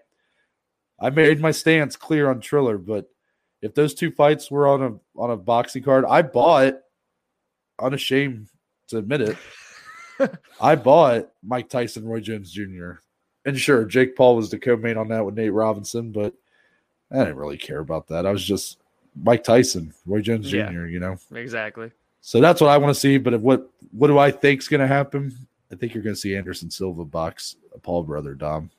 I made my stance clear on Triller. But if those two fights were on a on a boxing card, I bought. Unashamed to admit it, (laughs) I bought Mike Tyson, Roy Jones Jr. And sure, Jake Paul was the co-main on that with Nate Robinson, but I didn't really care about that. I was just Mike Tyson, Roy Jones Jr. Yeah. You know. exactly. So that's what I want to see. But if what what do I think's going to happen? I think you're going to see Anderson Silva box a Paul brother Dom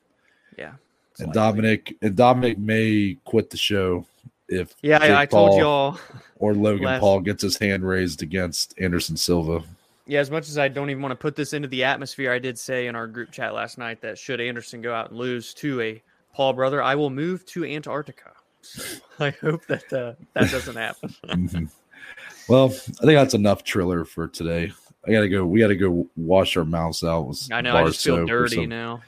Yeah, and likely. Dominic and Dominic may quit the show if Yeah, Jake I, I told y'all. or Logan last- Paul gets his hand raised against Anderson Silva. Yeah, as much as I don't even want to put this into the atmosphere, I did say in our group chat last night that should Anderson go out and lose to a Paul brother, I will move to Antarctica. (laughs) I hope that uh, that doesn't happen. (laughs) Mhm. Well, I think that's enough Triller for today. I gotta go. We gotta go wash our mouths out. With I know. I just feel dirty some- now.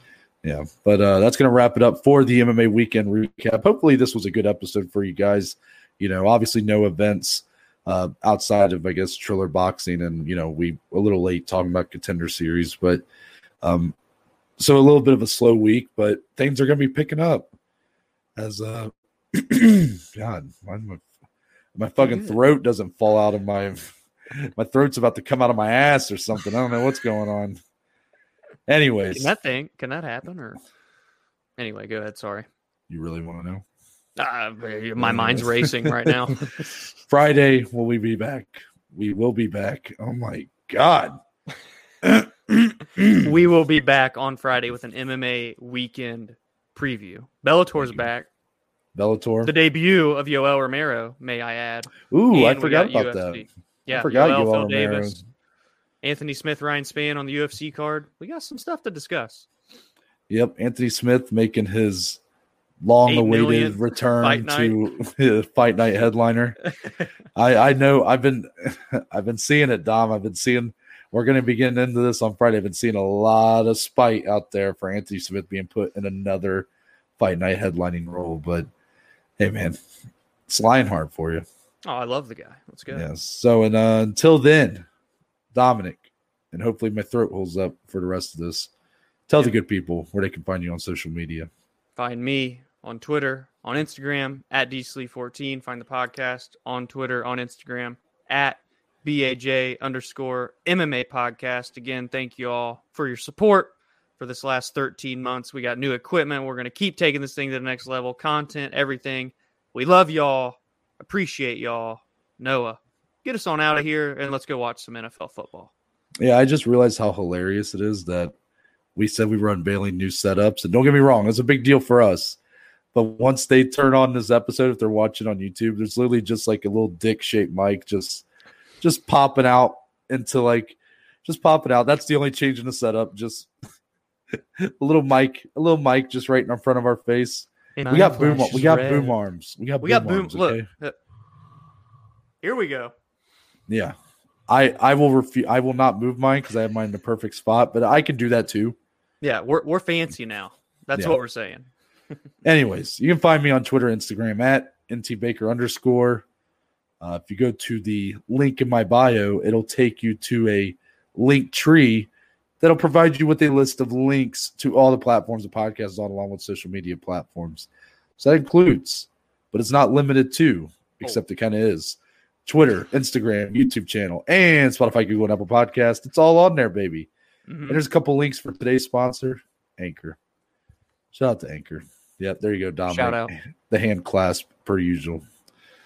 Yeah, but uh, that's going to wrap it up for the MMA weekend recap. Hopefully, this was a good episode for you guys. You know, obviously, no events uh, outside of I guess Triller boxing, and you know, we a little late talking about contender series, but um, so a little bit of a slow week, but things are going to be picking up as uh, (clears throat) God, my my, my fucking throat doesn't fall out of my my throat's about to come out of my ass or something. I don't know what's going on. Anyways, Can that thing? Can that happen? Or anyway, go ahead. Sorry. you really want to know? Uh, my mind's racing right now. (laughs) Friday, will we be back? We will be back. Oh my god. (clears throat) we will be back on Friday with an MMA weekend preview. Bellator's Thank you. back. Bellator. The debut of Yoel Romero, may I add. Ooh, I And we forgot got about that. Yeah, I forgot Yoel, you Phil all Davis, Anthony Smith, Ryan Spann on the UFC card. We got some stuff to discuss. Yep, Anthony Smith making his long-awaited return fight to (laughs) fight night headliner. (laughs) I I know I've been (laughs) I've been seeing it, Dom. I've been seeing we're going to be getting into this on Friday. I've been seeing a lot of spite out there for Anthony Smith being put in another fight night headlining role. But hey, man, it's Lionheart for you. Oh, I love the guy. Let's go. Yes. So, and uh, until then, Dominic, and hopefully my throat holds up for the rest of this. Tell the good people where they can find you on social media. Find me on Twitter, on Instagram at dslee14. Find the podcast on Twitter, on Instagram at BAJ underscore MMA podcast. Again, thank you all for your support for this last 13 months. We got new equipment. We're going to keep taking this thing to the next level. Content, everything. We love y'all. Appreciate y'all. Noah, get us on out of here and let's go watch some NFL football. Yeah, I just realized how hilarious it is that we said we were unveiling new setups. And don't get me wrong, it's a big deal for us. But once they turn on this episode, if they're watching on YouTube, there's literally just like a little dick shaped mic just just popping out into like just popping out. That's the only change in the setup. Just (laughs) a little mic, a little mic just right in front of our face. And We got boom we got red. boom arms. We got We boom got boom. arms, Look, okay? here we go. Yeah. I I will refuse I will not move mine because I have mine in the perfect spot, but I can do that too. Yeah, we're we're fancy now. That's Yeah. what we're saying. Anyways, you can find me on Twitter, Instagram at ntbaker underscore. Uh, if you go to the link in my bio, it'll take you to a link tree that'll provide you with a list of links to all the platforms the podcast is on, along with social media platforms. So that includes, but it's not limited to, except it kind of is, Twitter, Instagram, YouTube channel, and Spotify, Google, and Apple Podcast. It's all on there, baby. Mhm. And there's a couple links for today's sponsor, Anchor. Shout out to Anchor. Yep, there you go, Dom. Shout out. (laughs) The hand clasp per usual.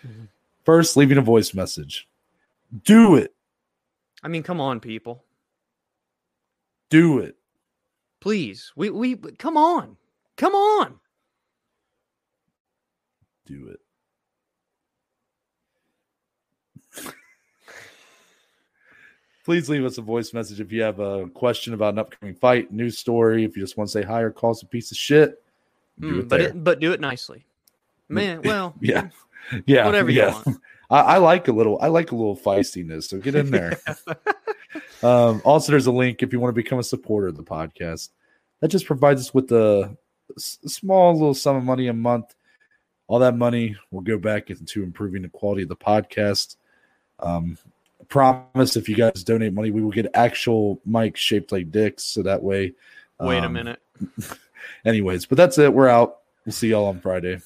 Mhm. First, leaving a voice message. Do it. I mean, come on, people. Do it. Please. We we come on. Come on. Do it. (laughs) Please leave us a voice message if you have a question about an upcoming fight, news story. If you just want to say hi or call us a piece of shit, do Mm, it but there. it, but do it nicely. Man, (laughs) well, yeah, yeah, whatever you yeah. want. (laughs) I, I like a little. I like a little feistiness. So get in there. (laughs) um, also, there's a link if you want to become a supporter of the podcast. That just provides us with a small little sum of money a month. All that money will go back into improving the quality of the podcast. Um, I promise, if you guys donate money, we will get actual mics shaped like dicks. So that way. Wait a um, minute. Anyways, but that's it. We're out. We'll see y'all on Friday.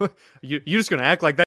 (laughs) You you just gonna act like that?